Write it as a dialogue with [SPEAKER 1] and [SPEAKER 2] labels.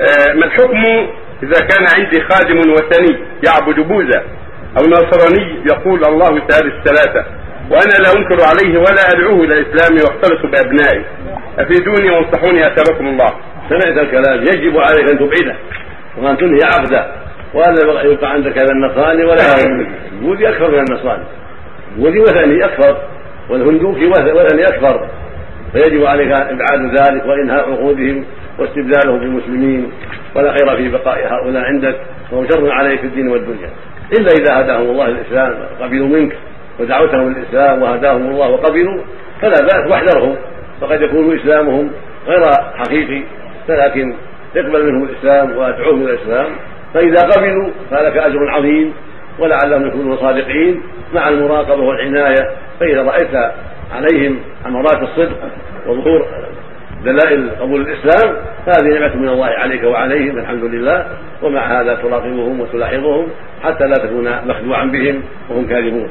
[SPEAKER 1] آه، ما الحكم إذا كان عندي خادم وثني يعبد بوذا أو نصراني يقول الله ثالث ثلاثة وأنا لا أنكر عليه ولا أدعوه إلى الإسلام واختلط بأبنائي. أفيدوني وأنصحوني أثابكم الله.
[SPEAKER 2] سمعت الكلام. يجب عليك أن تبعده وأن تنهي عقده ولا يبقى عندك هذا النصراني ولا البوذي أكثر من النصراني. البوذي وثني أكثر والهندوكي وثني أكثر. فيجب عليك إبعاد ذلك وإنهاء عقودهم واستبدالهم بالمسلمين ولا خير في بقاء هؤلاء عندك وهم شر عليك في الدين والدنيا. إلا إذا هداهم الله للاسلام قبلوا منك ودعوتهم للإسلام وهداهم الله وقبلوا فلا بأس واحذرهم. فقد يكون إسلامهم غير حقيقي فلكن اقبل منهم الإسلام وادعوهم إلى الإسلام. فإذا قبلوا فلك أجر عظيم ولعلهم يكونون صادقين مع المراقبة والعناية. فإذا رأيت عليهم أمارات الصدق وظهور دلائل قبول الإسلام فهذه نعمة من الله عليك وعليهم الحمد لله ومع هذا تراقبهم وتلاحظهم حتى لا تكون مخدوعا بهم وهم كاذبون.